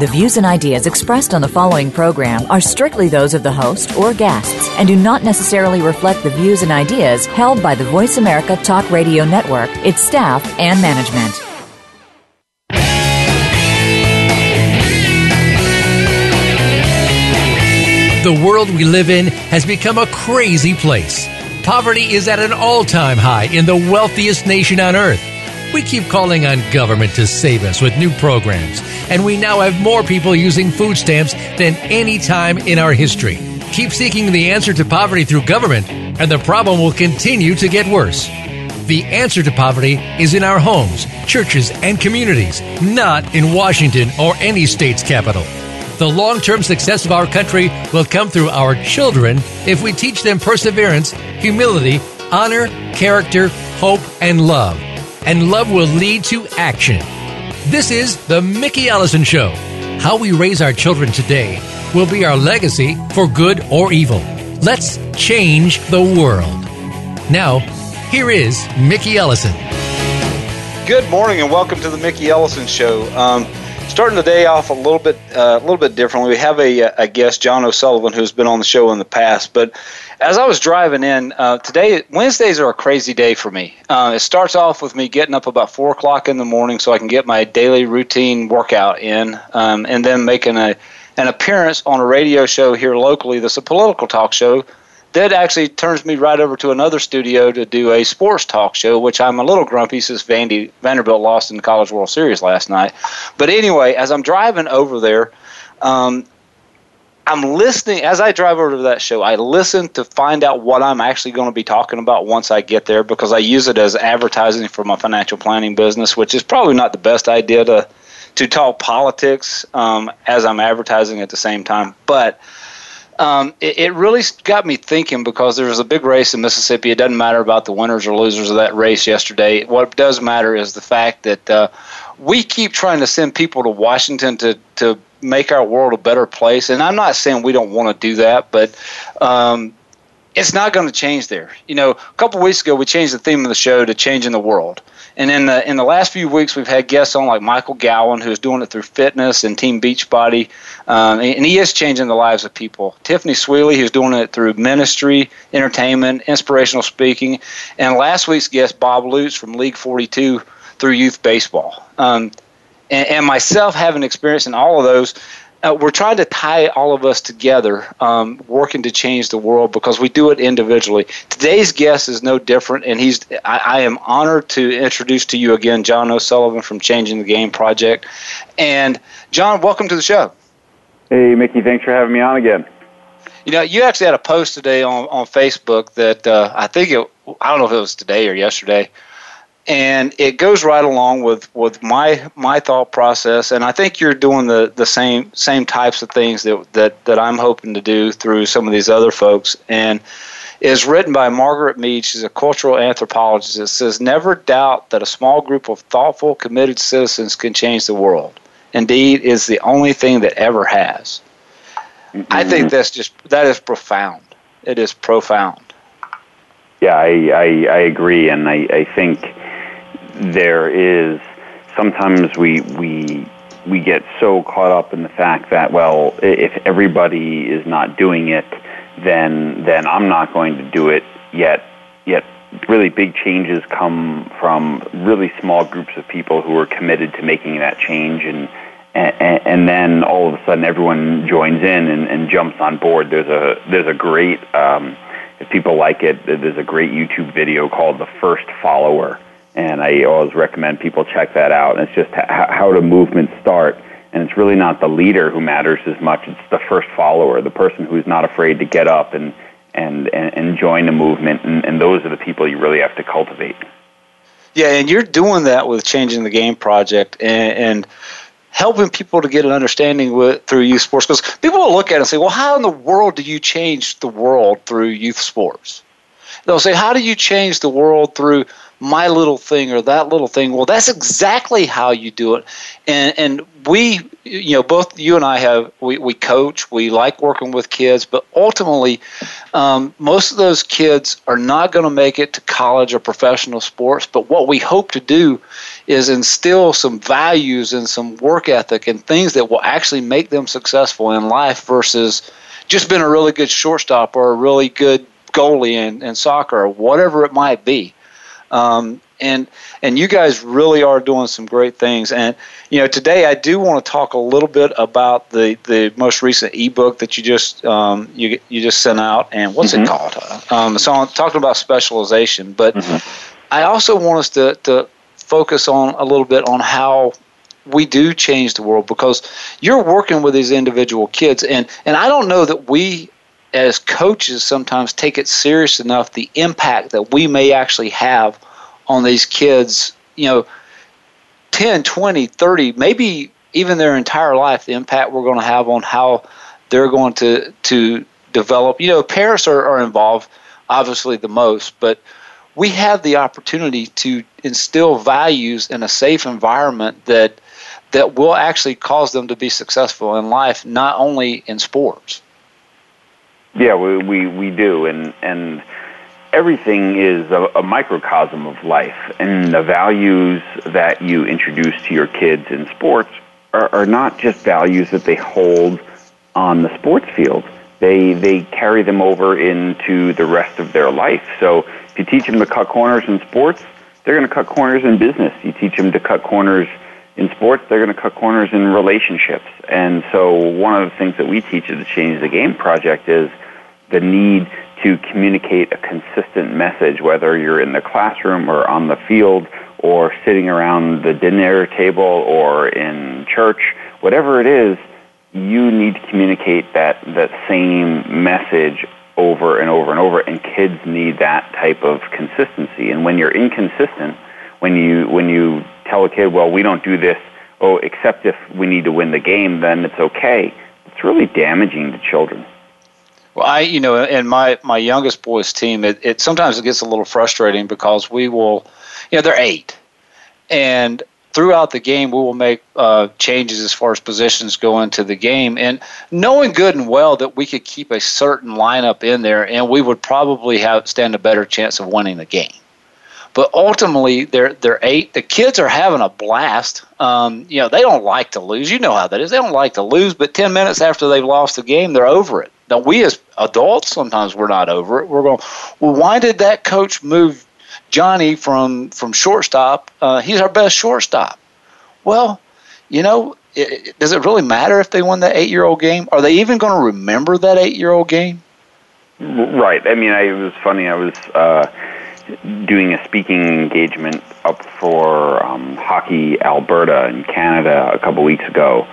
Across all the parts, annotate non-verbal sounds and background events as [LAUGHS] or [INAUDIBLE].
The views and ideas expressed on the following program are strictly those of the host or guests and do not necessarily reflect the views and ideas held by the Voice America Talk Radio Network, its staff, and management. The world we live in has become a crazy place. Poverty is at an all time high in the wealthiest nation on earth. We keep calling on government to save us with new programs, and we now have more people using food stamps than any time in our history. Keep seeking the answer to poverty through government, and the problem will continue to get worse. The answer to poverty is in our homes, churches, and communities, not in Washington or any state's capital. The long term success of our country will come through our children if we teach them perseverance, humility, honor, character, hope, and love. And love will lead to action. This is The Mickey Ellison Show. How we raise our children today will be our legacy for good or evil. Let's change the world. Now, here is Mickey Ellison. Good morning and welcome to the Mickey Ellison Show. Um, starting the day off a little bit, uh, a little bit differently. We have a, a guest, John O'Sullivan, who's been on the show in the past. But as I was driving in uh, today, Wednesdays are a crazy day for me. Uh, it starts off with me getting up about four o'clock in the morning so I can get my daily routine workout in, um, and then making a an appearance on a radio show here locally. That's a political talk show. That actually turns me right over to another studio to do a sports talk show, which I'm a little grumpy since Vandy, Vanderbilt lost in the College World Series last night. But anyway, as I'm driving over there, um, I'm listening as I drive over to that show. I listen to find out what I'm actually going to be talking about once I get there because I use it as advertising for my financial planning business, which is probably not the best idea to to talk politics um, as I'm advertising at the same time. But um, it, it, really got me thinking because there was a big race in Mississippi. It doesn't matter about the winners or losers of that race yesterday. What does matter is the fact that uh, we keep trying to send people to Washington to, to make our world a better place. And I'm not saying we don't want to do that, but um, it's not going to change there. You know, a couple weeks ago, we changed the theme of the show to changing the world. And in the in the last few weeks, we've had guests on like Michael Gowan, who's doing it through fitness and Team Beachbody, um, and he is changing the lives of people. Tiffany Sweeney, who's doing it through ministry, entertainment, inspirational speaking, and last week's guest Bob Lutz from League 42 through youth baseball. Um, and, and myself having experience in all of those, uh, we're trying to tie all of us together, um, working to change the world because we do it individually. Today's guest is no different, and he's. I, I, am honored to introduce to you again John O'Sullivan from Changing the Game Project. And John, welcome to the show. Hey, Mickey, thanks for having me on again. You know, you actually had a post today on on Facebook that uh, I think it. I don't know if it was today or yesterday and it goes right along with, with my my thought process and I think you're doing the, the same same types of things that, that that I'm hoping to do through some of these other folks and is written by Margaret Mead. She's a cultural anthropologist. It says, Never doubt that a small group of thoughtful, committed citizens can change the world. Indeed, is the only thing that ever has. Mm-hmm. I think that's just, that is profound. It is profound. Yeah, I, I, I agree. And I, I think there is sometimes we we we get so caught up in the fact that well if everybody is not doing it then then I'm not going to do it yet. Yet really big changes come from really small groups of people who are committed to making that change and and, and then all of a sudden everyone joins in and, and jumps on board. There's a there's a great um, if people like it there's a great YouTube video called the first follower and I always recommend people check that out. And it's just how do movements start, and it's really not the leader who matters as much. It's the first follower, the person who's not afraid to get up and and and, join the movement, and, and those are the people you really have to cultivate. Yeah, and you're doing that with changing the game project and. and helping people to get an understanding with, through youth sports because people will look at it and say well how in the world do you change the world through youth sports they'll say how do you change the world through my little thing or that little thing. Well, that's exactly how you do it. And and we, you know, both you and I have we, we coach. We like working with kids, but ultimately, um, most of those kids are not going to make it to college or professional sports. But what we hope to do is instill some values and some work ethic and things that will actually make them successful in life versus just being a really good shortstop or a really good goalie in, in soccer or whatever it might be. Um, and and you guys really are doing some great things. And you know, today I do want to talk a little bit about the the most recent ebook that you just um, you you just sent out. And what's mm-hmm. it called? Um, so I'm talking about specialization, but mm-hmm. I also want us to to focus on a little bit on how we do change the world because you're working with these individual kids and and I don't know that we as coaches sometimes take it serious enough the impact that we may actually have on these kids, you know, 10, 20, 30, maybe even their entire life, the impact we're going to have on how they're going to, to develop. You know, parents are, are involved, obviously, the most, but we have the opportunity to instill values in a safe environment that that will actually cause them to be successful in life, not only in sports. Yeah, we, we, we do. And, and everything is a, a microcosm of life. And the values that you introduce to your kids in sports are, are not just values that they hold on the sports field. They, they carry them over into the rest of their life. So if you teach them to cut corners in sports, they're going to cut corners in business. You teach them to cut corners in sports, they're going to cut corners in relationships. And so one of the things that we teach at the Change the Game project is the need to communicate a consistent message, whether you're in the classroom or on the field or sitting around the dinner table or in church, whatever it is, you need to communicate that, that same message over and over and over, and kids need that type of consistency. And when you're inconsistent, when you when you tell a kid, well, we don't do this, oh, except if we need to win the game, then it's okay. It's really damaging to children. Well, I, you know, and my my youngest boy's team, it, it sometimes it gets a little frustrating because we will, you know, they're eight, and throughout the game we will make uh, changes as far as positions go into the game, and knowing good and well that we could keep a certain lineup in there, and we would probably have stand a better chance of winning the game. But ultimately, they're they're eight. The kids are having a blast. Um, you know, they don't like to lose. You know how that is. They don't like to lose. But ten minutes after they've lost the game, they're over it. Now, we as adults sometimes we're not over it. We're going, well, why did that coach move Johnny from from shortstop? Uh, he's our best shortstop. Well, you know, it, does it really matter if they won that eight year old game? Are they even going to remember that eight year old game? Right. I mean, I, it was funny. I was. Uh, doing a speaking engagement up for um, Hockey Alberta in Canada a couple weeks ago,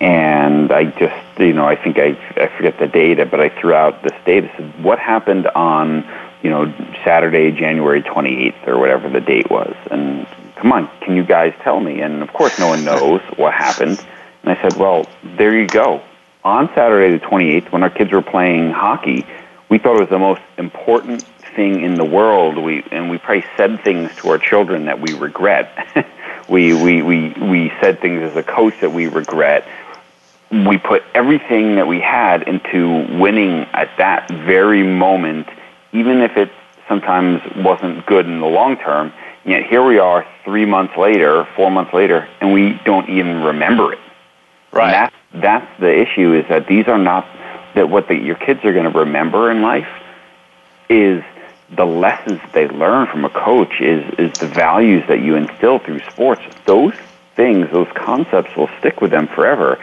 and I just, you know, I think I, I forget the date, but I threw out this data. Said, what happened on, you know, Saturday, January 28th or whatever the date was? And come on, can you guys tell me? And of course, no one knows [LAUGHS] what happened. And I said, well, there you go. On Saturday the 28th, when our kids were playing hockey, we thought it was the most important thing in the world. We and we probably said things to our children that we regret. [LAUGHS] we we we we said things as a coach that we regret. We put everything that we had into winning at that very moment, even if it sometimes wasn't good in the long term. Yet here we are, three months later, four months later, and we don't even remember it. Right. That's that's the issue. Is that these are not that what the, your kids are going to remember in life is the lessons they learn from a coach is is the values that you instill through sports. Those things, those concepts will stick with them forever.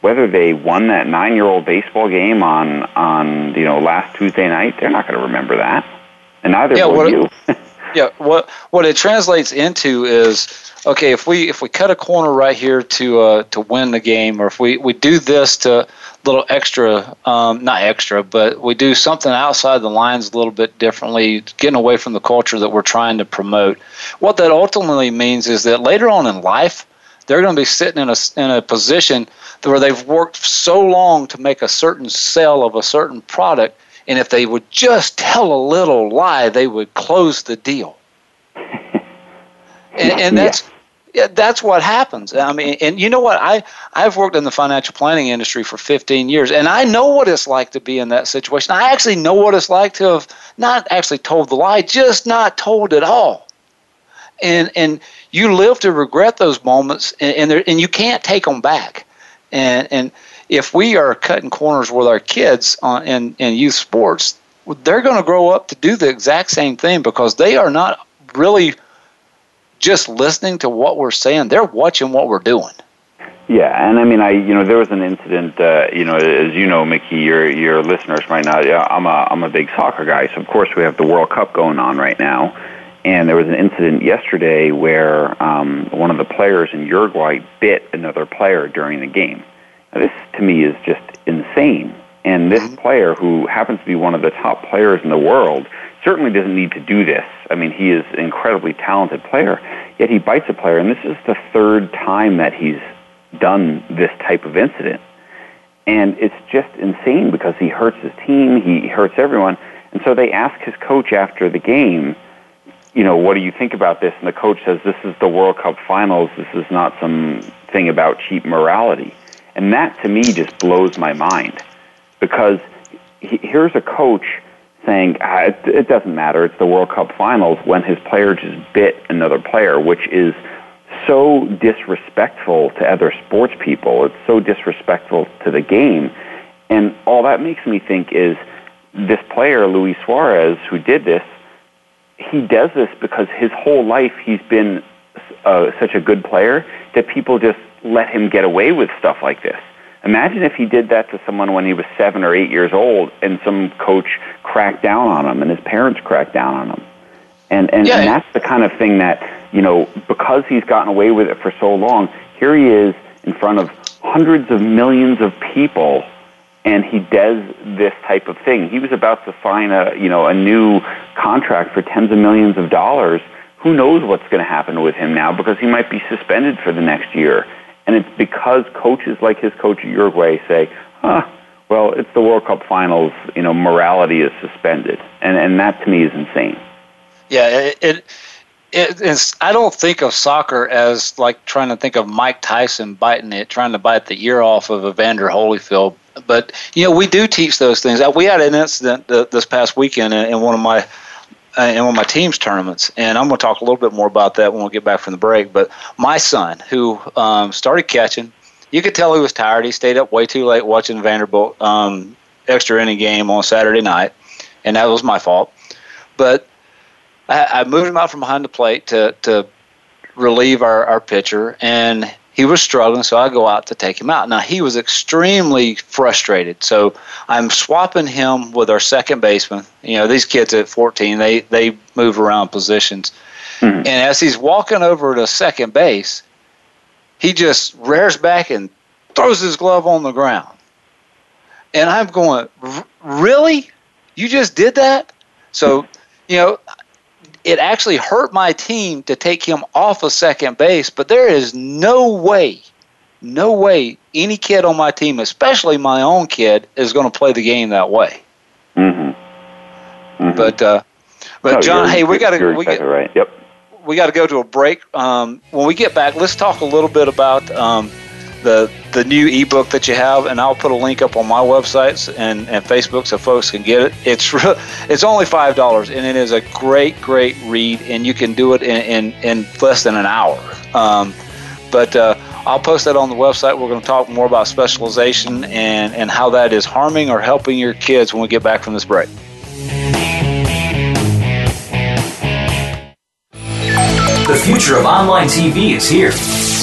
Whether they won that nine year old baseball game on on you know last Tuesday night, they're not going to remember that, and neither yeah, will you. [LAUGHS] yeah, what what it translates into is okay if we if we cut a corner right here to uh, to win the game, or if we, we do this to little extra, um, not extra, but we do something outside the lines a little bit differently, getting away from the culture that we're trying to promote. What that ultimately means is that later on in life, they're going to be sitting in a, in a position where they've worked so long to make a certain sale of a certain product, and if they would just tell a little lie, they would close the deal. and, and that's. Yeah. Yeah, that's what happens. I mean, and you know what? I I've worked in the financial planning industry for 15 years, and I know what it's like to be in that situation. I actually know what it's like to have not actually told the lie, just not told at all. And and you live to regret those moments, and and, and you can't take them back. And and if we are cutting corners with our kids on, in in youth sports, they're going to grow up to do the exact same thing because they are not really just listening to what we're saying. They're watching what we're doing. Yeah, and I mean, I you know there was an incident. Uh, you know, as you know, Mickey, your your listeners might not. I'm a I'm a big soccer guy, so of course we have the World Cup going on right now, and there was an incident yesterday where um, one of the players in Uruguay bit another player during the game. This to me is just insane. And this mm-hmm. player, who happens to be one of the top players in the world, certainly doesn't need to do this. I mean, he is an incredibly talented player, yet he bites a player, and this is the third time that he's done this type of incident. And it's just insane because he hurts his team, he hurts everyone. And so they ask his coach after the game, you know, what do you think about this? And the coach says, this is the World Cup finals. This is not some thing about cheap morality. And that to me just blows my mind because here's a coach saying ah, it, it doesn't matter. It's the World Cup Finals when his player just bit another player, which is so disrespectful to other sports people. It's so disrespectful to the game. And all that makes me think is this player, Luis Suarez, who did this, he does this because his whole life he's been uh, such a good player that people just let him get away with stuff like this. Imagine if he did that to someone when he was seven or eight years old, and some coach cracked down on him, and his parents cracked down on him. And and, yeah. and that's the kind of thing that you know because he's gotten away with it for so long. Here he is in front of hundreds of millions of people, and he does this type of thing. He was about to sign a you know a new contract for tens of millions of dollars. Who knows what's going to happen with him now because he might be suspended for the next year and it's because coaches like his coach at Uruguay say, huh, well, it's the World Cup finals, you know, morality is suspended. And, and that to me is insane. Yeah, it, it it's, I don't think of soccer as like trying to think of Mike Tyson biting it, trying to bite the ear off of Evander Holyfield. But you know, we do teach those things. We had an incident this past weekend in one of my in one of my team's tournaments, and I'm going to talk a little bit more about that when we get back from the break. But my son, who um, started catching, you could tell he was tired. He stayed up way too late watching Vanderbilt um, extra inning game on Saturday night, and that was my fault. But I, I moved him out from behind the plate to to relieve our, our pitcher, and he was struggling, so I go out to take him out. Now he was extremely frustrated, so I'm swapping him with our second baseman. You know, these kids at 14, they they move around positions, mm-hmm. and as he's walking over to second base, he just rears back and throws his glove on the ground, and I'm going, really? You just did that? So, you know, it actually hurt my team to take him off of second base, but there is no way, no way any kid on my team, especially my own kid, is going to play the game that way. Mm-hmm. Mm-hmm. But uh, but no, John, hey, we got to we exactly right. Yep. We got to go to a break. Um, when we get back, let's talk a little bit about um, the the new ebook that you have, and I'll put a link up on my websites and, and Facebook so folks can get it. It's [LAUGHS] re- it's only five dollars, and it is a great great read, and you can do it in in, in less than an hour. Um, but uh, I'll post that on the website. We're going to talk more about specialization and and how that is harming or helping your kids when we get back from this break. The future of online TV is here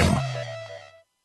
time.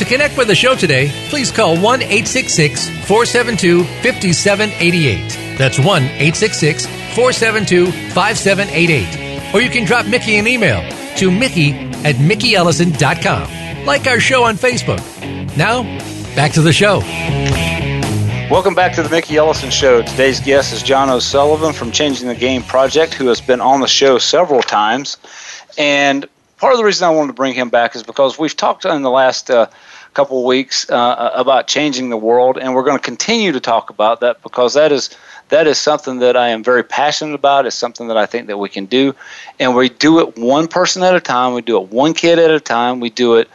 To connect with the show today, please call 1 866 472 5788. That's 1 866 472 5788. Or you can drop Mickey an email to Mickey at MickeyEllison.com. Like our show on Facebook. Now, back to the show. Welcome back to the Mickey Ellison Show. Today's guest is John O'Sullivan from Changing the Game Project, who has been on the show several times. And part of the reason I wanted to bring him back is because we've talked in the last uh, couple of weeks uh, about changing the world, and we're going to continue to talk about that because that is that is something that I am very passionate about. It's something that I think that we can do, and we do it one person at a time. We do it one kid at a time. We do it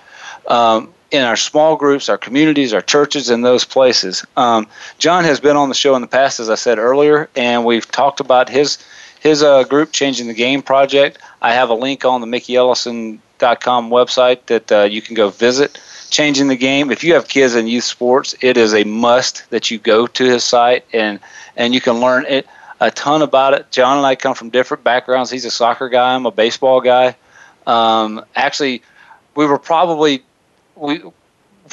um, in our small groups, our communities, our churches, in those places. Um, John has been on the show in the past, as I said earlier, and we've talked about his his uh, group, Changing the Game Project. I have a link on the MickeyEllison.com website that uh, you can go visit changing the game. If you have kids in youth sports, it is a must that you go to his site and and you can learn it a ton about it. John and I come from different backgrounds. He's a soccer guy. I'm a baseball guy. Um, actually, we were probably we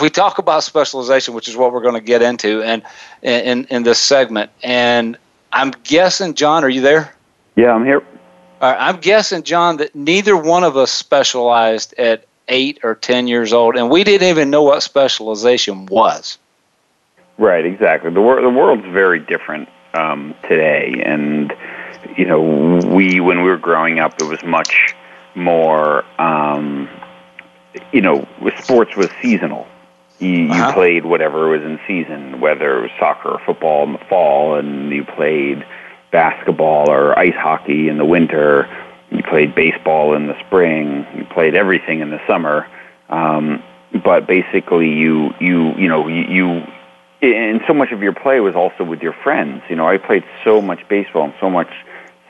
we talk about specialization, which is what we're going to get into and in in this segment. And I'm guessing, John, are you there? Yeah, I'm here. Right, I'm guessing, John, that neither one of us specialized at eight or ten years old, and we didn't even know what specialization was. Right, exactly. The wor- the world's very different um, today, and you know, we when we were growing up, it was much more. Um, you know, sports was seasonal. You, uh-huh. you played whatever was in season, whether it was soccer or football in the fall, and you played basketball or ice hockey in the winter you played baseball in the spring. You played everything in the summer. Um, but basically, you you you know you, you and so much of your play was also with your friends. You know, I played so much baseball and so much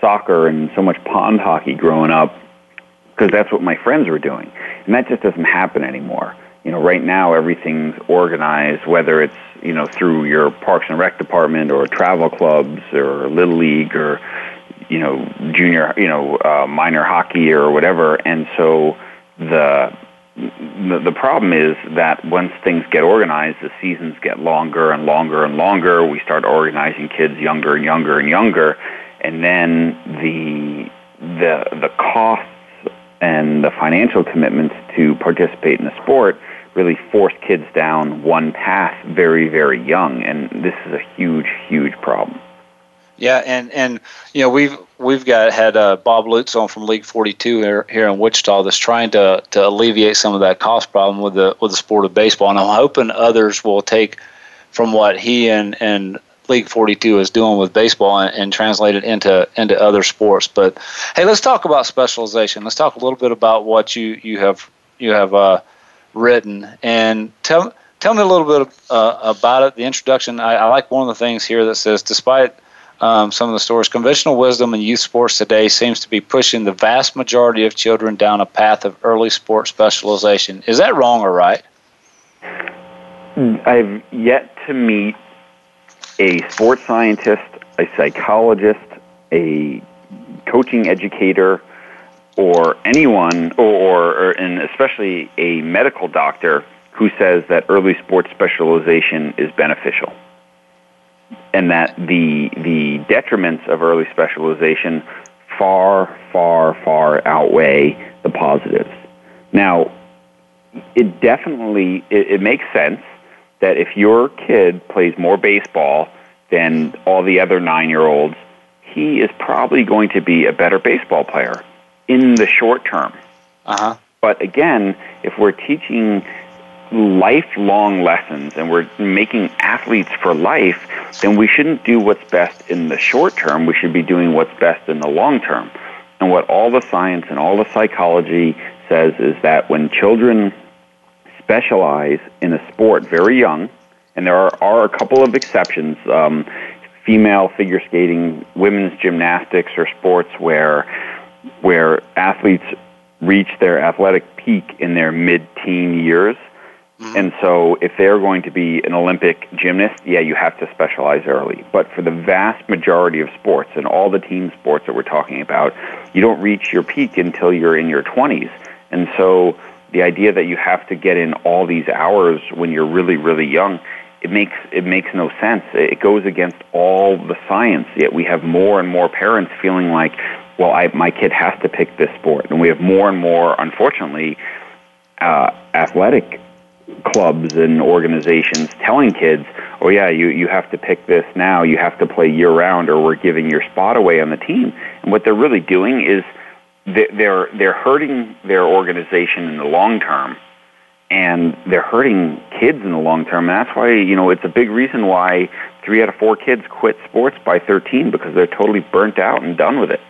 soccer and so much pond hockey growing up because that's what my friends were doing, and that just doesn't happen anymore. You know, right now everything's organized, whether it's you know through your Parks and Rec department or travel clubs or Little League or you know junior you know uh, minor hockey or whatever. And so the the problem is that once things get organized the seasons get longer and longer and longer. We start organizing kids younger and younger and younger. And then the the the costs and the financial commitments to participate in the sport really force kids down one path very very young and this is a huge huge problem yeah, and and you know we've we've got had uh, Bob Lutz on from League 42 here, here in Wichita that's trying to to alleviate some of that cost problem with the with the sport of baseball, and I'm hoping others will take from what he and and League 42 is doing with baseball and, and translate it into into other sports. But hey, let's talk about specialization. Let's talk a little bit about what you you have you have uh, written and tell tell me a little bit uh, about it. The introduction. I, I like one of the things here that says, despite um, some of the stories. Conventional wisdom in youth sports today seems to be pushing the vast majority of children down a path of early sports specialization. Is that wrong or right? I've yet to meet a sports scientist, a psychologist, a coaching educator, or anyone, or, or and especially a medical doctor who says that early sports specialization is beneficial and that the the detriments of early specialization far, far, far outweigh the positives. Now, it definitely it, it makes sense that if your kid plays more baseball than all the other nine year olds, he is probably going to be a better baseball player in the short term. Uh-huh. But again, if we're teaching lifelong lessons and we're making athletes for life, then we shouldn't do what's best in the short term. We should be doing what's best in the long term. And what all the science and all the psychology says is that when children specialize in a sport very young, and there are, are a couple of exceptions, um, female figure skating, women's gymnastics, or sports where where athletes reach their athletic peak in their mid-teen years. Mm-hmm. And so, if they're going to be an Olympic gymnast, yeah, you have to specialize early. But for the vast majority of sports and all the team sports that we're talking about, you don't reach your peak until you're in your 20s. And so, the idea that you have to get in all these hours when you're really, really young, it makes it makes no sense. It goes against all the science. Yet we have more and more parents feeling like, well, I, my kid has to pick this sport, and we have more and more, unfortunately, uh, athletic clubs and organizations telling kids, "Oh yeah, you you have to pick this now. You have to play year round, or we're giving your spot away on the team." And what they're really doing is they're they're hurting their organization in the long term, and they're hurting kids in the long term. And that's why you know it's a big reason why three out of four kids quit sports by 13 because they're totally burnt out and done with it.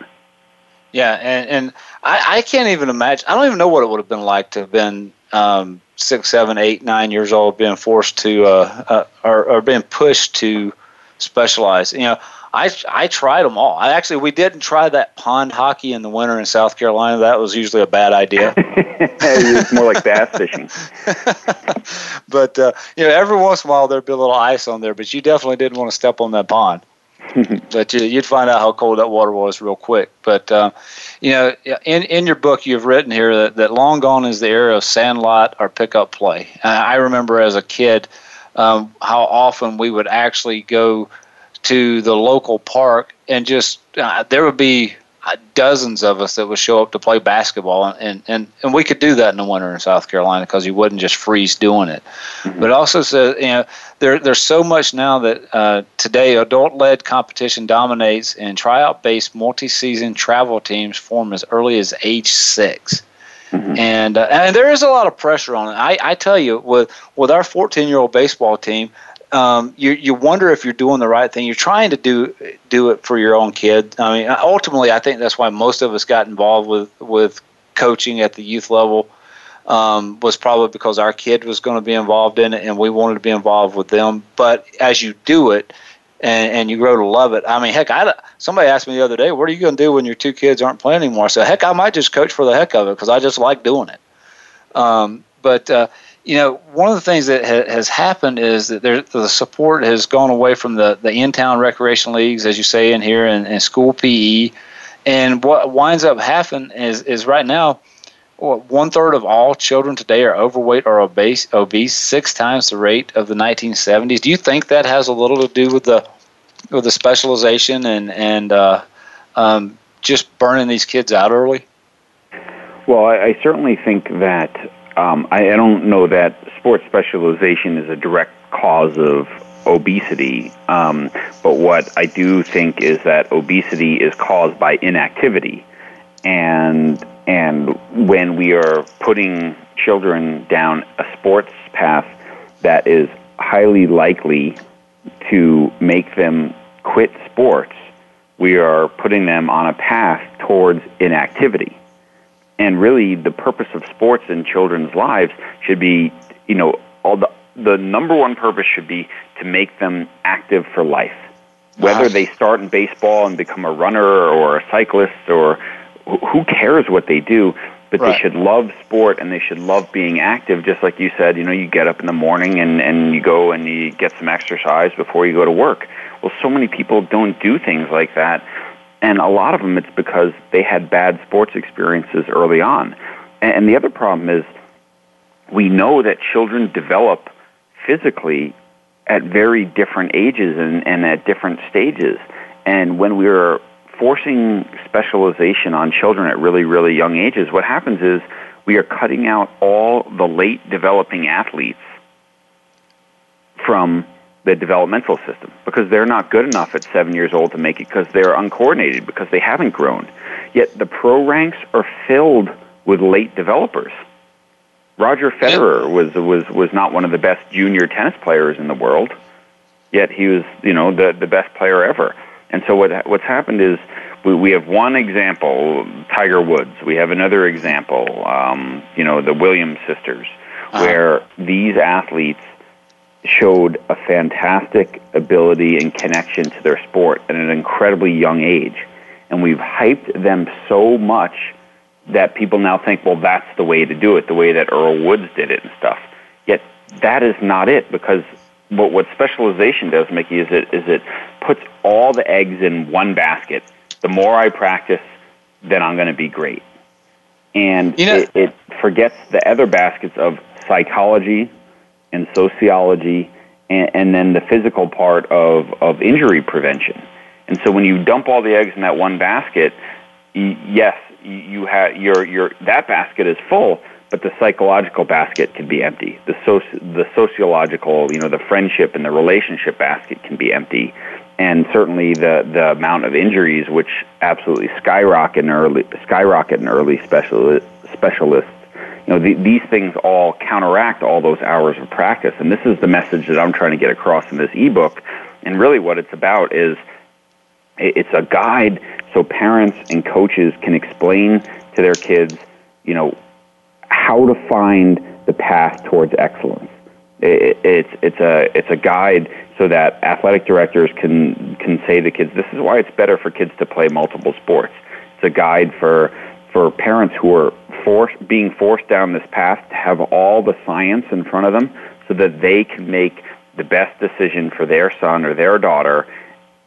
Yeah, and, and I, I can't even imagine. I don't even know what it would have been like to have been um, six, seven, eight, nine years old, being forced to uh, uh, or, or being pushed to specialize. You know, I I tried them all. I actually we didn't try that pond hockey in the winter in South Carolina. That was usually a bad idea. [LAUGHS] it's more like bass fishing. [LAUGHS] but uh, you know, every once in a while there'd be a little ice on there, but you definitely didn't want to step on that pond. [LAUGHS] but you, would find out how cold that water was real quick. But uh, you know, in in your book, you've written here that, that long gone is the era of sandlot or pickup play. Uh, I remember as a kid um, how often we would actually go to the local park and just uh, there would be dozens of us that would show up to play basketball, and and, and we could do that in the winter in South Carolina because you wouldn't just freeze doing it. Mm-hmm. But also says you know there there's so much now that uh, today adult-led competition dominates, and tryout-based multi-season travel teams form as early as age 6 mm-hmm. And uh, and there is a lot of pressure on it. I, I tell you, with with our 14 year old baseball team, um, you you wonder if you're doing the right thing. You're trying to do do it for your own kid. I mean, ultimately, I think that's why most of us got involved with with coaching at the youth level. Um, was probably because our kid was going to be involved in it, and we wanted to be involved with them. But as you do it, and, and you grow to love it. I mean, heck, I somebody asked me the other day, "What are you going to do when your two kids aren't playing anymore?" Said, "Heck, I might just coach for the heck of it because I just like doing it." Um, but uh, you know, one of the things that ha- has happened is that there, the support has gone away from the, the in-town recreation leagues, as you say in here, and, and school PE. And what winds up happening is, is right now, one third of all children today are overweight or obese, obese, six times the rate of the 1970s. Do you think that has a little to do with the with the specialization and and uh, um, just burning these kids out early? Well, I, I certainly think that um, I, I don't know that sports specialization is a direct cause of obesity, um, but what I do think is that obesity is caused by inactivity, and and when we are putting children down a sports path that is highly likely to make them quit sports, we are putting them on a path towards inactivity and really the purpose of sports in children's lives should be, you know, all the the number one purpose should be to make them active for life. Whether they start in baseball and become a runner or a cyclist or who cares what they do, but right. they should love sport and they should love being active just like you said, you know, you get up in the morning and and you go and you get some exercise before you go to work. Well, so many people don't do things like that and a lot of them it's because they had bad sports experiences early on. And the other problem is we know that children develop physically at very different ages and, and at different stages. And when we're forcing specialization on children at really, really young ages, what happens is we are cutting out all the late developing athletes from the developmental system because they're not good enough at seven years old to make it because they're uncoordinated because they haven't grown. Yet the pro ranks are filled with late developers. Roger Federer was was was not one of the best junior tennis players in the world, yet he was you know the the best player ever. And so what what's happened is we we have one example, Tiger Woods. We have another example, um, you know, the Williams sisters, uh-huh. where these athletes showed a fantastic ability and connection to their sport at an incredibly young age. And we've hyped them so much that people now think, well, that's the way to do it, the way that Earl Woods did it and stuff. Yet that is not it because what, what specialization does, Mickey, is it, is it puts all the eggs in one basket. The more I practice, then I'm going to be great. And you know, it, it forgets the other baskets of psychology, and sociology, and, and then the physical part of, of injury prevention. And so when you dump all the eggs in that one basket, yes, you have your your that basket is full, but the psychological basket can be empty. The soci, the sociological, you know, the friendship and the relationship basket can be empty, and certainly the the amount of injuries, which absolutely skyrocket in early skyrocket in early specialist specialists you know, the, these things all counteract all those hours of practice. And this is the message that I'm trying to get across in this ebook. And really, what it's about is it's a guide so parents and coaches can explain to their kids, you know, how to find the path towards excellence. It, it's it's a it's a guide so that athletic directors can can say to kids, this is why it's better for kids to play multiple sports. It's a guide for for parents who are forced, being forced down this path to have all the science in front of them so that they can make the best decision for their son or their daughter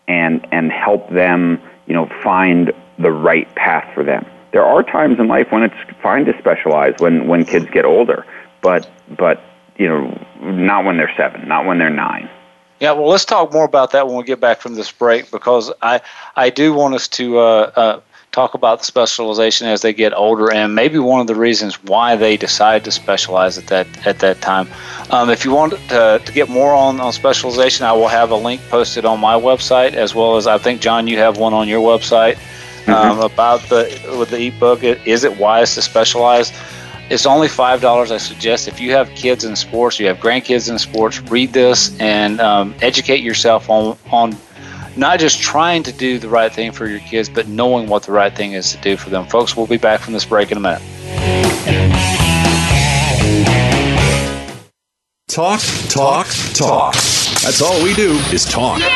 and, and help them, you know, find the right path for them. There are times in life when it's fine to specialize when, when kids get older, but, but, you know, not when they're seven, not when they're nine. Yeah, well, let's talk more about that when we get back from this break because I I do want us to uh, uh, talk about the specialization as they get older and maybe one of the reasons why they decide to specialize at that at that time. Um, if you want to, to get more on, on specialization, I will have a link posted on my website as well as I think John, you have one on your website mm-hmm. um, about the with the ebook. Is it wise to specialize? It's only five dollars. I suggest if you have kids in sports, you have grandkids in sports, read this and um, educate yourself on on not just trying to do the right thing for your kids, but knowing what the right thing is to do for them. Folks, we'll be back from this break in a minute. Talk, talk, talk. That's all we do is talk. Yeah!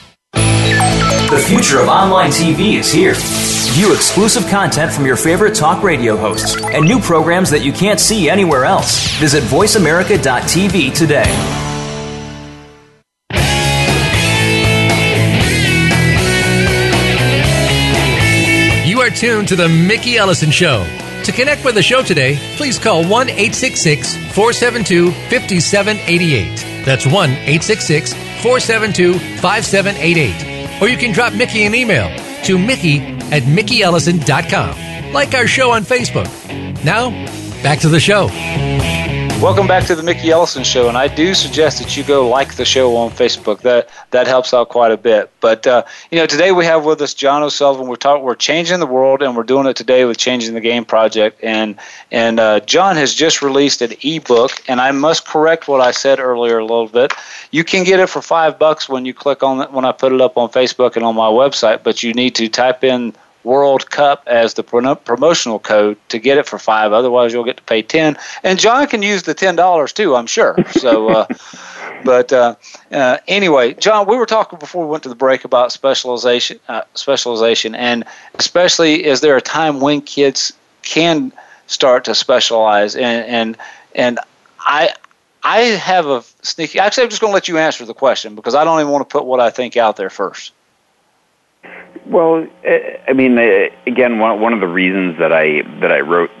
The future of online TV is here. View exclusive content from your favorite talk radio hosts and new programs that you can't see anywhere else. Visit VoiceAmerica.tv today. You are tuned to The Mickey Ellison Show. To connect with the show today, please call 1 866 472 5788. That's 1 866 472 5788 or you can drop Mickey an email to Mickey at MickeyEllison.com. Like our show on Facebook. Now, back to the show. Welcome back to the Mickey Ellison Show, and I do suggest that you go like the show on Facebook. That that helps out quite a bit. But uh, you know, today we have with us John O'Sullivan. We're talking, we're changing the world, and we're doing it today with Changing the Game project. And and uh, John has just released an ebook, and I must correct what I said earlier a little bit. You can get it for five bucks when you click on when I put it up on Facebook and on my website, but you need to type in World Cup as the promotional code to get it for five. Otherwise, you'll get to pay ten. And John can use the ten dollars too, I'm sure. So, uh, [LAUGHS] but uh, uh, anyway, John, we were talking before we went to the break about specialization, uh, specialization, and especially is there a time when kids can start to specialize? And and and I I have a sneaky. Actually, I'm just going to let you answer the question because I don't even want to put what I think out there first. Well, eh, I mean, eh, again, one of the reasons that I that I wrote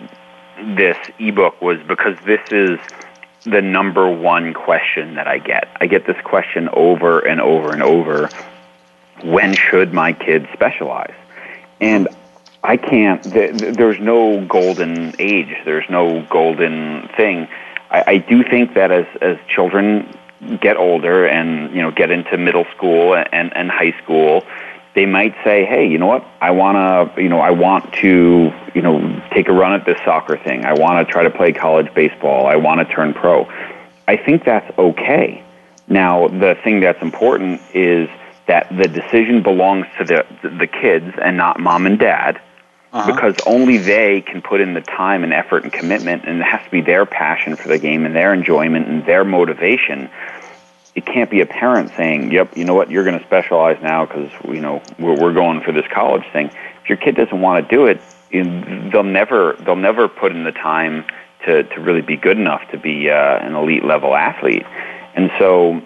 this ebook was because this is the number one question that I get. I get this question over and over and over. When should my kids specialize? And I can't. There's no golden age. There's no golden thing. I, I do think that as as children get older and you know get into middle school and and high school they might say, "Hey, you know what? I want to, you know, I want to, you know, take a run at this soccer thing. I want to try to play college baseball. I want to turn pro." I think that's okay. Now, the thing that's important is that the decision belongs to the the kids and not mom and dad. Uh-huh. Because only they can put in the time and effort and commitment, and it has to be their passion for the game and their enjoyment and their motivation it can't be a parent saying, "Yep, you know what, you're going to specialize now because you know we're, we're going for this college thing." If your kid doesn't want to do it, they'll never they'll never put in the time to to really be good enough to be uh, an elite level athlete. And so,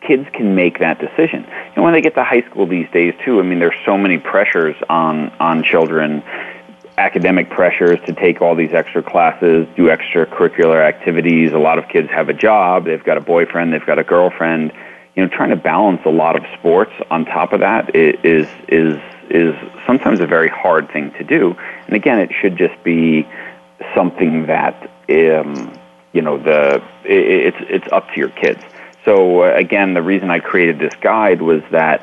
kids can make that decision. And when they get to high school these days, too, I mean, there's so many pressures on on children academic pressures to take all these extra classes, do extracurricular activities. A lot of kids have a job, they've got a boyfriend, they've got a girlfriend. You know, trying to balance a lot of sports on top of that is is is sometimes a very hard thing to do. And again, it should just be something that um, you know the it, it's it's up to your kids. So uh, again, the reason I created this guide was that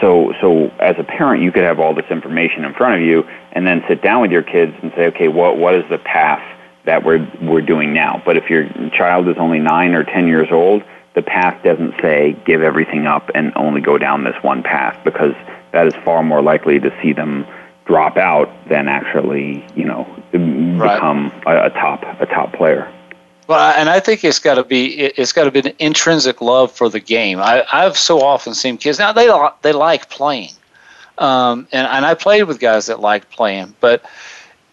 so so as a parent you could have all this information in front of you and then sit down with your kids and say okay what what is the path that we're we're doing now but if your child is only 9 or 10 years old the path doesn't say give everything up and only go down this one path because that is far more likely to see them drop out than actually you know become right. a, a top a top player well, and I think it's got to be it's got to be an intrinsic love for the game. I, I've so often seen kids now they they like playing, um, and and I played with guys that like playing, but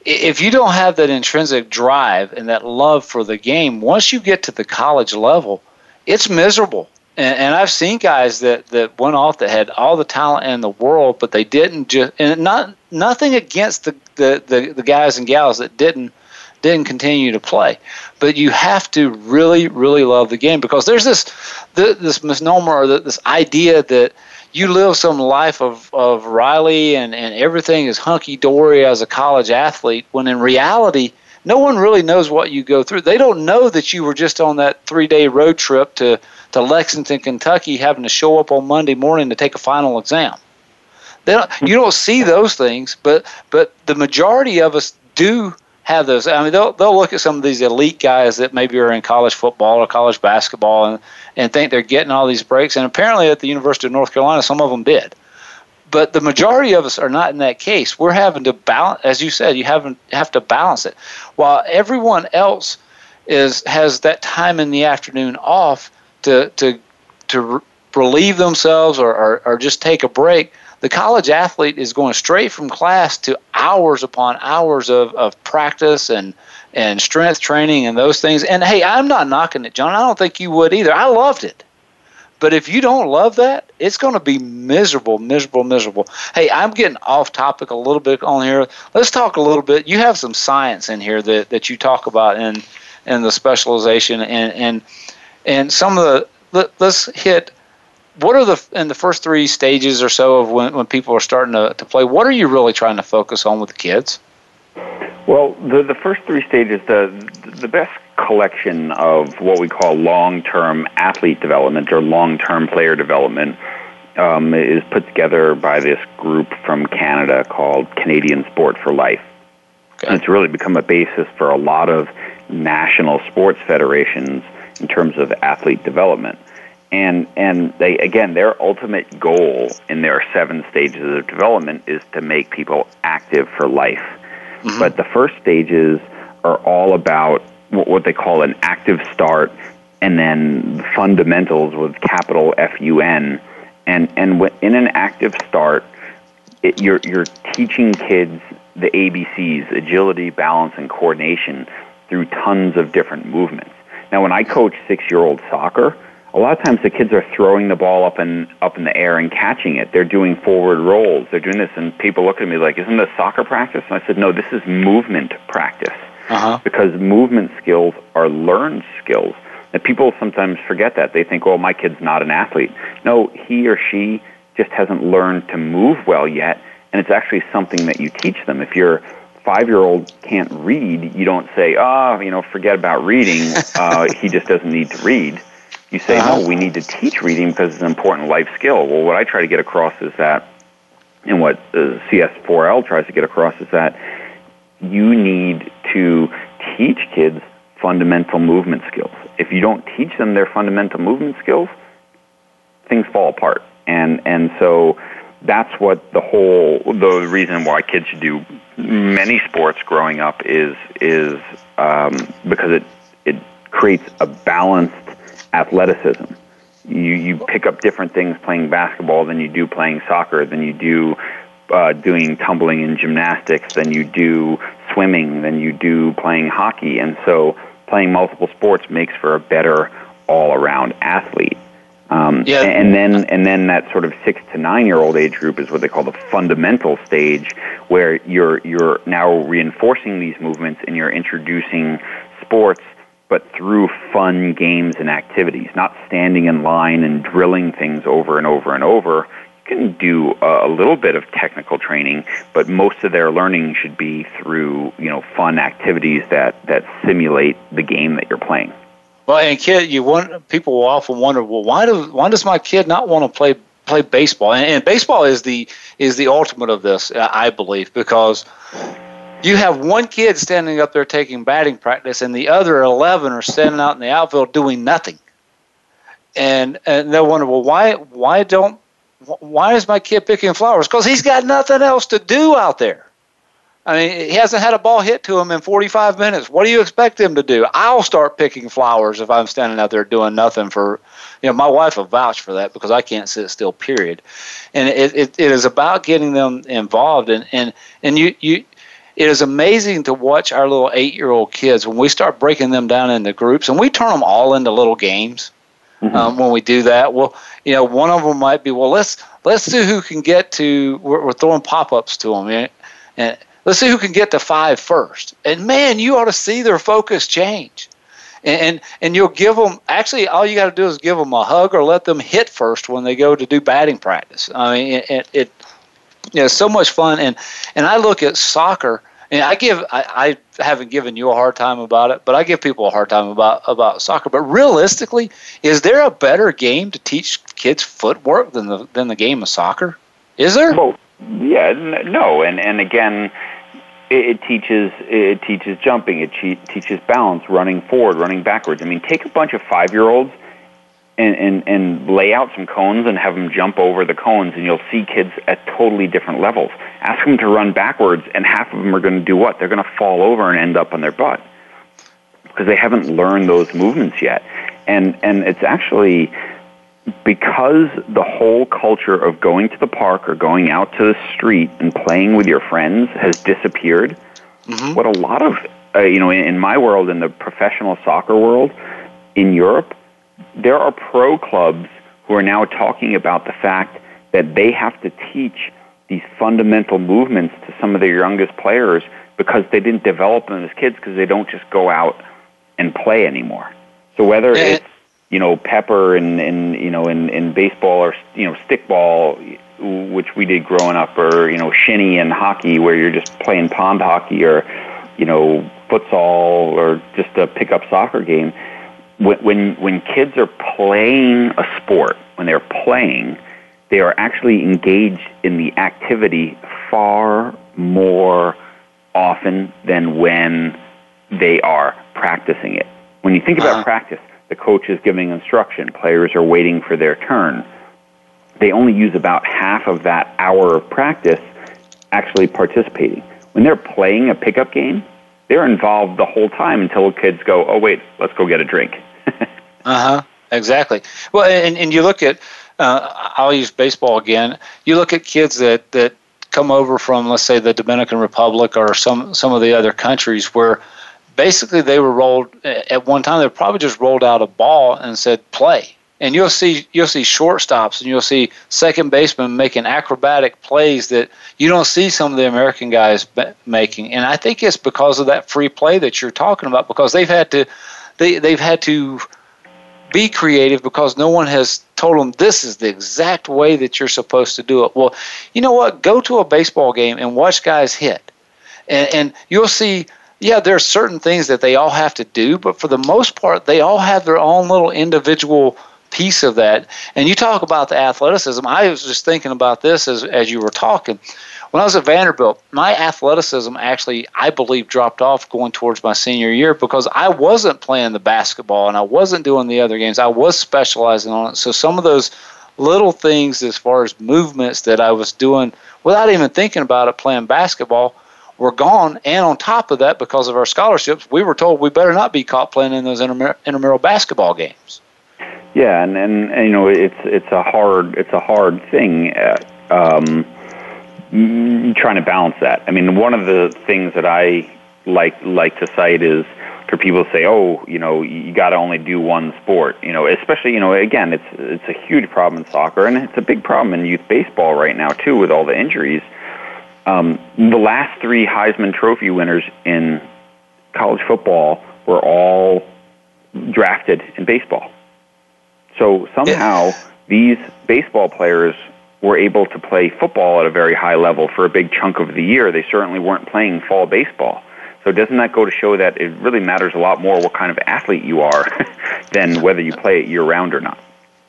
if you don't have that intrinsic drive and that love for the game, once you get to the college level, it's miserable. And, and I've seen guys that, that went off that had all the talent in the world, but they didn't just and not nothing against the, the, the, the guys and gals that didn't didn't continue to play. But you have to really, really love the game because there's this this misnomer or this idea that you live some life of, of Riley and, and everything is hunky dory as a college athlete when in reality no one really knows what you go through. They don't know that you were just on that three day road trip to, to Lexington, Kentucky, having to show up on Monday morning to take a final exam. They don't, you don't see those things, but but the majority of us do have those. I mean, they'll they'll look at some of these elite guys that maybe are in college football or college basketball and and think they're getting all these breaks. And apparently, at the University of North Carolina, some of them did. But the majority of us are not in that case. We're having to balance, as you said, you haven't have to balance it, while everyone else is has that time in the afternoon off to to to relieve themselves or, or, or just take a break the college athlete is going straight from class to hours upon hours of, of practice and and strength training and those things. And hey, I'm not knocking it, John. I don't think you would either. I loved it. But if you don't love that, it's going to be miserable, miserable, miserable. Hey, I'm getting off topic a little bit on here. Let's talk a little bit. You have some science in here that, that you talk about in in the specialization and and and some of the let, let's hit what are the in the first three stages or so of when, when people are starting to, to play what are you really trying to focus on with the kids well the the first three stages the the best collection of what we call long-term athlete development or long-term player development um, is put together by this group from Canada called Canadian Sport for Life. Okay. And it's really become a basis for a lot of national sports federations in terms of athlete development. And and they again their ultimate goal in their seven stages of development is to make people active for life. Mm-hmm. But the first stages are all about what they call an active start and then fundamentals with capital F U N and and in an active start, it, you're you're teaching kids the ABCs: agility, balance, and coordination through tons of different movements. Now, when I coach six-year-old soccer, a lot of times the kids are throwing the ball up in up in the air and catching it. They're doing forward rolls. They're doing this, and people look at me like, "Isn't this soccer practice?" And I said, "No, this is movement practice." Uh-huh. Because movement skills are learned skills. And people sometimes forget that. They think, oh, my kid's not an athlete. No, he or she just hasn't learned to move well yet, and it's actually something that you teach them. If your five year old can't read, you don't say, oh, you know, forget about reading. [LAUGHS] Uh, he just doesn't need to read. You say, uh-huh. no, we need to teach reading because it's an important life skill. Well, what I try to get across is that, and what uh, CS4L tries to get across is that you need to teach kids fundamental movement skills. If you don't teach them their fundamental movement skills, things fall apart. And and so that's what the whole the reason why kids should do many sports growing up is is um, because it it creates a balanced athleticism. You you pick up different things playing basketball than you do playing soccer than you do uh, doing tumbling and gymnastics than you do swimming than you do playing hockey, and so playing multiple sports makes for a better all-around athlete. Um, yeah. And then, and then that sort of six to nine-year-old age group is what they call the fundamental stage, where you're you're now reinforcing these movements and you're introducing sports, but through fun games and activities, not standing in line and drilling things over and over and over You can do a, little bit of technical training, but most of their learning should be through you know fun activities that that simulate the game that you're playing. Well, and kid, you want people will often wonder, well, why does why does my kid not want to play play baseball? And, and baseball is the is the ultimate of this, I believe, because you have one kid standing up there taking batting practice, and the other eleven are standing out in the outfield doing nothing. And and they wonder, well, why why don't why is my kid picking flowers? Because he's got nothing else to do out there. I mean, he hasn't had a ball hit to him in 45 minutes. What do you expect him to do? I'll start picking flowers if I'm standing out there doing nothing for, you know, my wife will vouch for that because I can't sit still, period. And it, it, it is about getting them involved. And, and, and you, you, it is amazing to watch our little eight year old kids when we start breaking them down into groups and we turn them all into little games mm-hmm. um, when we do that. Well, you know, one of them might be, well, let's let's see who can get to. We're, we're throwing pop ups to them, and, and let's see who can get to five first. And man, you ought to see their focus change. And, and, and you'll give them actually all you got to do is give them a hug or let them hit first when they go to do batting practice. I mean, it, it, it you know, so much fun. And and I look at soccer and I give I, I haven't given you a hard time about it, but I give people a hard time about about soccer. But realistically, is there a better game to teach kids footwork than the than the game of soccer? Is there? Well, yeah, no, and and again, it, it teaches it teaches jumping, it teaches balance, running forward, running backwards. I mean, take a bunch of five year olds and, and, and lay out some cones and have them jump over the cones, and you'll see kids at totally different levels. Ask them to run backwards, and half of them are going to do what? They're going to fall over and end up on their butt because they haven't learned those movements yet. And, and it's actually because the whole culture of going to the park or going out to the street and playing with your friends has disappeared. Mm-hmm. What a lot of, uh, you know, in, in my world, in the professional soccer world, in Europe, there are pro clubs who are now talking about the fact that they have to teach these fundamental movements to some of their youngest players because they didn't develop them as kids because they don't just go out and play anymore. So whether it's you know pepper and and you know in in baseball or you know stickball, which we did growing up, or you know shinny and hockey where you're just playing pond hockey, or you know futsal or just a pickup soccer game, when, when, when kids are playing a sport, when they're playing, they are actually engaged in the activity far more often than when they are practicing it. When you think about uh-huh. practice, the coach is giving instruction, players are waiting for their turn. They only use about half of that hour of practice actually participating. When they're playing a pickup game, they're involved the whole time until kids go, oh, wait, let's go get a drink. Uh huh. Exactly. Well, and, and you look at, uh, I'll use baseball again. You look at kids that, that come over from, let's say, the Dominican Republic or some, some of the other countries where basically they were rolled at one time. They probably just rolled out a ball and said play, and you'll see you'll see shortstops and you'll see second basemen making acrobatic plays that you don't see some of the American guys making. And I think it's because of that free play that you're talking about because they've had to they they've had to be creative because no one has told them this is the exact way that you're supposed to do it. Well, you know what? Go to a baseball game and watch guys hit, and, and you'll see yeah, there are certain things that they all have to do, but for the most part, they all have their own little individual piece of that. And you talk about the athleticism. I was just thinking about this as, as you were talking. When I was at Vanderbilt, my athleticism actually, I believe, dropped off going towards my senior year because I wasn't playing the basketball and I wasn't doing the other games. I was specializing on it. So some of those little things as far as movements that I was doing without even thinking about it playing basketball were gone. And on top of that, because of our scholarships, we were told we better not be caught playing in those intramural basketball games. Yeah, and, and, and you know it's it's a hard it's a hard thing. Uh, um, trying to balance that. I mean, one of the things that I like like to cite is for people to say, "Oh, you know, you got to only do one sport." You know, especially you know, again, it's it's a huge problem in soccer, and it's a big problem in youth baseball right now too, with all the injuries. Um, the last three Heisman Trophy winners in college football were all drafted in baseball. So somehow these baseball players were able to play football at a very high level for a big chunk of the year. They certainly weren't playing fall baseball. So doesn't that go to show that it really matters a lot more what kind of athlete you are [LAUGHS] than whether you play it year round or not?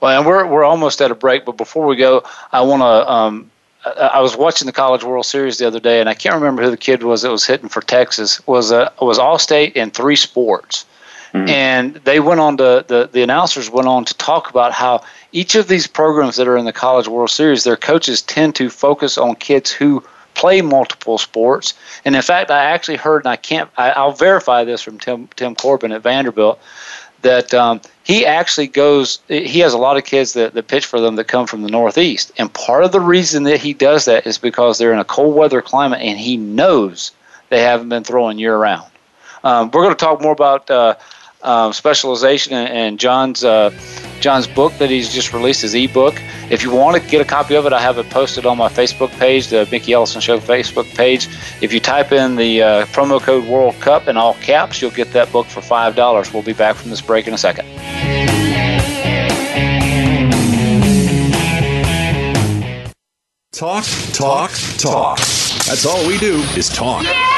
Well, and we're we're almost at a break, but before we go, I want to um, I was watching the College World Series the other day, and I can't remember who the kid was that was hitting for Texas. was a was all state in three sports, mm-hmm. and they went on to the the announcers went on to talk about how each of these programs that are in the College World Series, their coaches tend to focus on kids who play multiple sports. And in fact, I actually heard, and I can't, I, will verify this from Tim Tim Corbin at Vanderbilt, that um, he actually goes he has a lot of kids that, that pitch for them that come from the northeast and part of the reason that he does that is because they're in a cold weather climate and he knows they haven't been throwing year round um, we're going to talk more about uh, um, specialization and, John's uh, John's book that he's just released his ebook. If you want to get a copy of it, I have it posted on my Facebook page, the Mickey Ellison Show Facebook page. If you type in the uh, promo code World Cup in all caps, you'll get that book for five dollars. We'll be back from this break in a second. Talk, talk, talk. That's all we do is talk. Yeah!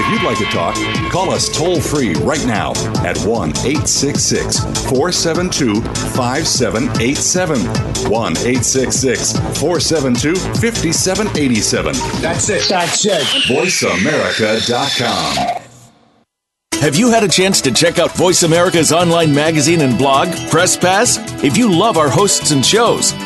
If you'd like to talk, call us toll free right now at 1 866 472 5787. 1 866 472 5787. That's it. That's it. VoiceAmerica.com. Have you had a chance to check out Voice America's online magazine and blog, Press Pass? If you love our hosts and shows,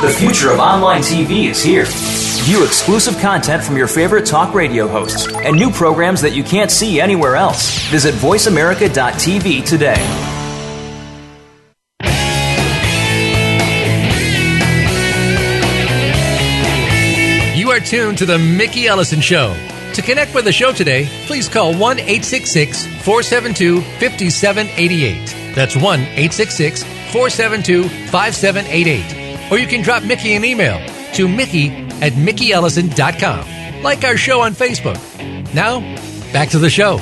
The future of online TV is here. View exclusive content from your favorite talk radio hosts and new programs that you can't see anywhere else. Visit VoiceAmerica.tv today. You are tuned to The Mickey Ellison Show. To connect with the show today, please call 1 866 472 5788. That's 1 866 472 5788. Or you can drop Mickey an email to Mickey at MickeyEllison.com. Like our show on Facebook. Now, back to the show.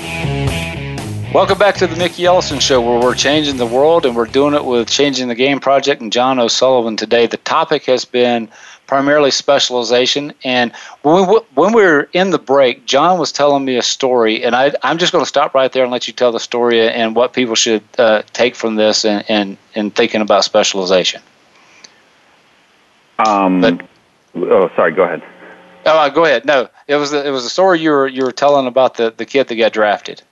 Welcome back to the Mickey Ellison Show, where we're changing the world and we're doing it with Changing the Game Project and John O'Sullivan today. The topic has been primarily specialization. And when we, when we were in the break, John was telling me a story, and I, I'm just going to stop right there and let you tell the story and what people should uh, take from this and, and, and thinking about specialization. Um, but, oh, sorry. Go ahead. Oh, go ahead. No, it was it was a story you were you were telling about the, the kid that got drafted.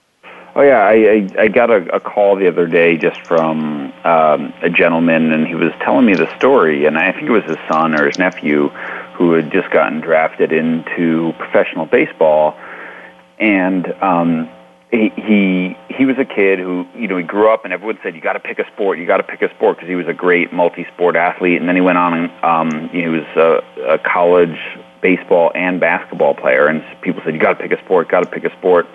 Oh yeah, I I, I got a, a call the other day just from um, a gentleman, and he was telling me the story, and I think it was his son or his nephew who had just gotten drafted into professional baseball, and um, he he he was a kid who you know he grew up, and everyone said you got to pick a sport, you got to pick a sport because he was a great multi-sport athlete, and then he went on and um, he was a, a college baseball and basketball player, and people said you got to pick a sport, got to pick a sport.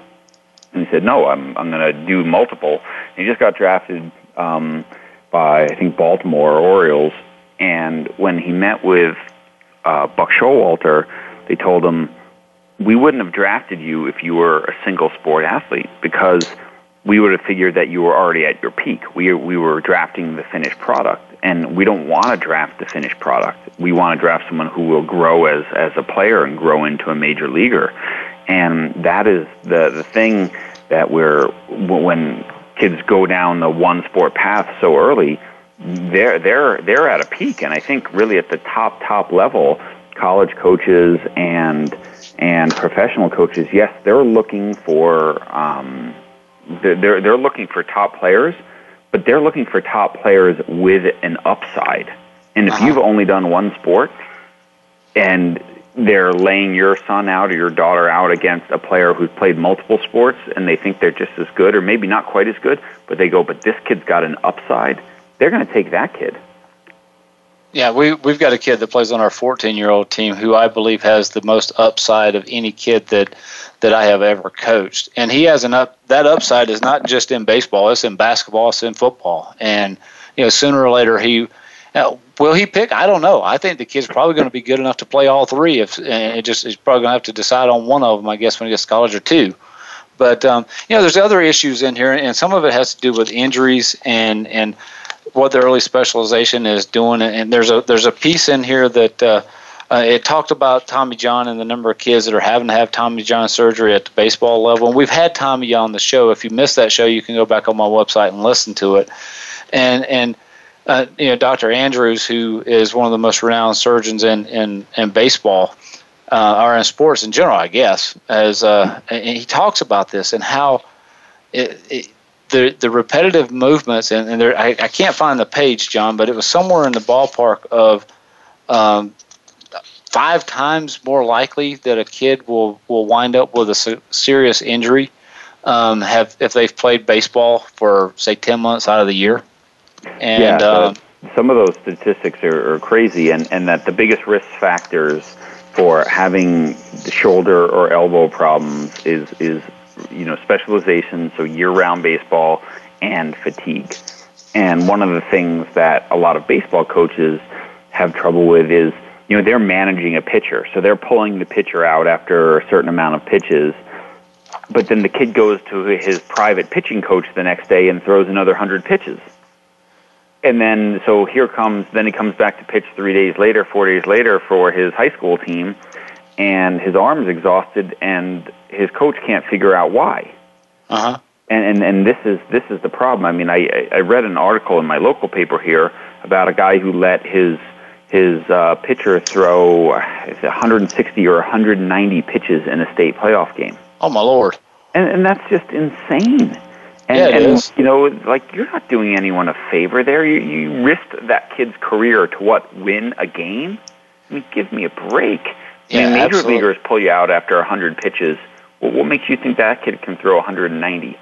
And he said, "No, I'm I'm going to do multiple." And he just got drafted um, by I think Baltimore Orioles, and when he met with uh, Buck Showalter, they told him, "We wouldn't have drafted you if you were a single sport athlete because." We would have figured that you were already at your peak. We we were drafting the finished product, and we don't want to draft the finished product. We want to draft someone who will grow as as a player and grow into a major leaguer and that is the the thing that we're when kids go down the one sport path so early they're they're they're at a peak and I think really at the top top level college coaches and and professional coaches yes they're looking for um, they're they're looking for top players but they're looking for top players with an upside and if uh-huh. you've only done one sport and they're laying your son out or your daughter out against a player who's played multiple sports and they think they're just as good or maybe not quite as good, but they go, but this kid's got an upside, they're going to take that kid. Yeah, we we've got a kid that plays on our 14 year old team who I believe has the most upside of any kid that that I have ever coached, and he has an up. That upside is not just in baseball; it's in basketball, it's in football, and you know sooner or later he now, will he pick? I don't know. I think the kid's probably going to be good enough to play all three. If and it just he's probably going to have to decide on one of them, I guess, when he gets college or two. But um, you know, there's other issues in here, and some of it has to do with injuries and and what the early specialization is doing. And there's a there's a piece in here that. Uh, uh, it talked about Tommy John and the number of kids that are having to have Tommy John surgery at the baseball level. And we've had Tommy on the show. If you missed that show, you can go back on my website and listen to it. And and uh, you know, Dr. Andrews, who is one of the most renowned surgeons in in, in baseball uh, or in sports in general, I guess, as uh, and he talks about this and how it, the the repetitive movements and, and there, I, I can't find the page, John, but it was somewhere in the ballpark of um, five times more likely that a kid will will wind up with a serious injury um, have if they've played baseball for say ten months out of the year. And yeah, uh, some of those statistics are, are crazy, and, and that the biggest risk factors for having shoulder or elbow problems is is you know specialization, so year-round baseball and fatigue. And one of the things that a lot of baseball coaches have trouble with is you know they're managing a pitcher, so they're pulling the pitcher out after a certain amount of pitches. But then the kid goes to his private pitching coach the next day and throws another hundred pitches and then so here comes then he comes back to pitch three days later, four days later for his high school team, and his arm's exhausted, and his coach can't figure out why. Uh huh. And, and and this is this is the problem. I mean, I I read an article in my local paper here about a guy who let his his uh, pitcher throw 160 or 190 pitches in a state playoff game. Oh my lord! And and that's just insane And, yeah, it and is. you know, like you're not doing anyone a favor there. You, you risked that kid's career to what? Win a game? I mean, give me a break. Yeah, major absolutely. leaguers pull you out after 100 pitches. Well, what makes you think that kid can throw 190?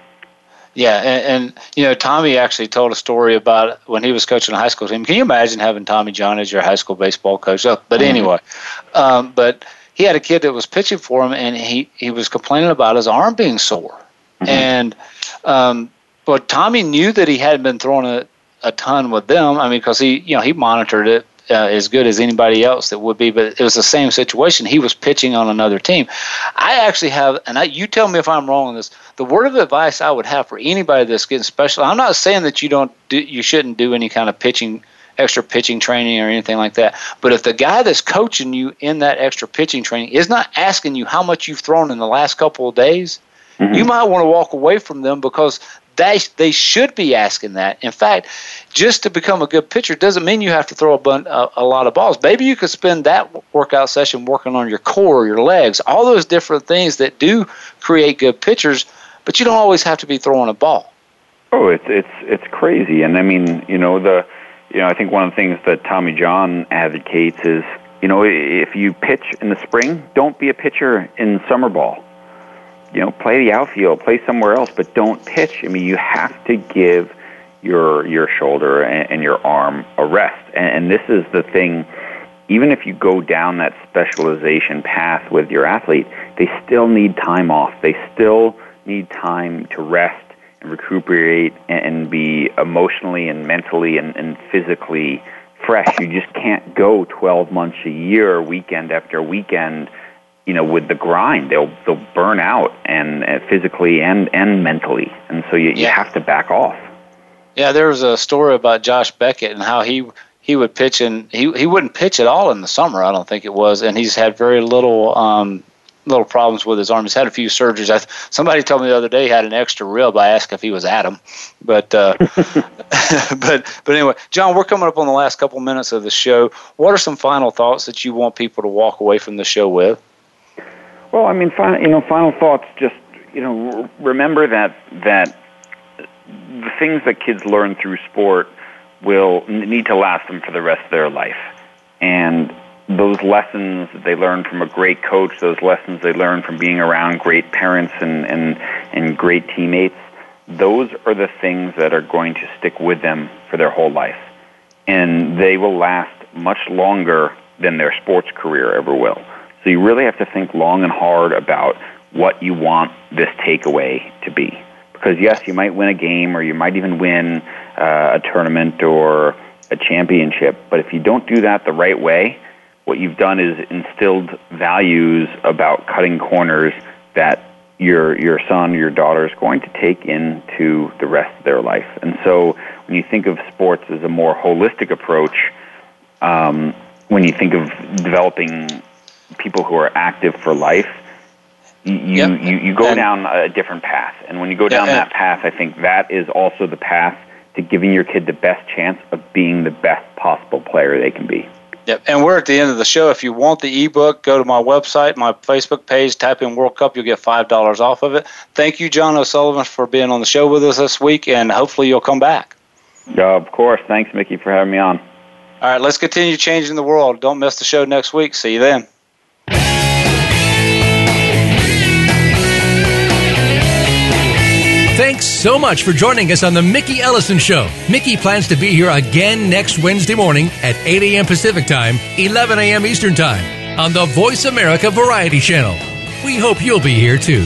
Yeah, and, and you know, Tommy actually told a story about when he was coaching a high school team. Can you imagine having Tommy John as your high school baseball coach? Oh, But anyway, um, but he had a kid that was pitching for him, and he he was complaining about his arm being sore, and um, but Tommy knew that he hadn't been throwing a, a ton with them. I mean, because he you know he monitored it. Uh, as good as anybody else that would be, but it was the same situation. He was pitching on another team. I actually have, and I, you tell me if I'm wrong on this. The word of advice I would have for anybody that's getting special. I'm not saying that you don't do, you shouldn't do any kind of pitching, extra pitching training or anything like that. But if the guy that's coaching you in that extra pitching training is not asking you how much you've thrown in the last couple of days, you might want to walk away from them because they they should be asking that. In fact, just to become a good pitcher doesn't mean you have to throw a, bun, a, a lot of balls. Maybe you could spend that workout session working on your core, your legs, all those different things that do create good pitchers. But you don't always have to be throwing a ball. Oh, it's it's it's crazy, and I mean, you know, the, you know, I think one of the things that Tommy John advocates is, you know, if you pitch in the spring, don't be a pitcher in summer ball. You know, play the outfield, play somewhere else, but don't pitch. I mean, you have to give your your shoulder and, and your arm a rest, and, and this is the thing. Even if you go down that specialization path with your athlete, they still need time off. They still need time to rest and recuperate and be emotionally and mentally and, and physically fresh. You just can't go 12 months a year, weekend after weekend, you know, with the grind. They'll they'll burn out and uh, physically and and mentally, and so you, you Yeah. have to back off. Yeah, there was a story about Josh Beckett and how he he would pitch and he he wouldn't pitch at all in the summer. I don't think it was, and he's had very little um, little problems with his arm. He's had a few surgeries. I, somebody told me the other day he had an extra rib. I asked if he was Adam, but uh, [LAUGHS] [LAUGHS] but but anyway, John, we're coming up on the last couple minutes of the show. What are some final thoughts that you want people to walk away from the show with? Well, I mean, final, you know, final thoughts. Just you know, remember that that the things that kids learn through sport will need to last them for the rest of their life, and those lessons that they learn from a great coach, those lessons they learn from being around great parents and and and great teammates, those are the things that are going to stick with them for their whole life, and they will last much longer than their sports career ever will. So you really have to think long and hard about what you want this takeaway to be. Because yes, you might win a game or you might even win uh, a tournament or a championship, but if you don't do that the right way, what you've done is instilled values about cutting corners that your your son or your daughter is going to take into the rest of their life. And so when you think of sports as a more holistic approach, um, when you think of developing people who are active for life, you Yep. you, you go And- down a different path. And when you go down Yeah, that path, I think that is also the path to giving your kid the best chance of being the best possible player they can be. Yep. And we're at the end of the show. If you want the ebook, go to my website, my Facebook page, type in World Cup, you'll get $5 off of it. Thank you, John O'Sullivan, for being on the show with us this week, and hopefully you'll come back. Uh, of course. Thanks, Mickey, for having me on. All right, let's continue changing the world. Don't miss the show next week. See you then. Thanks so much for joining us on the Mickey Ellison Show. Mickey plans to be here again next Wednesday morning at 8 a.m. Pacific Time, 11 a.m. Eastern Time on the Voice America Variety Channel. We hope you'll be here too.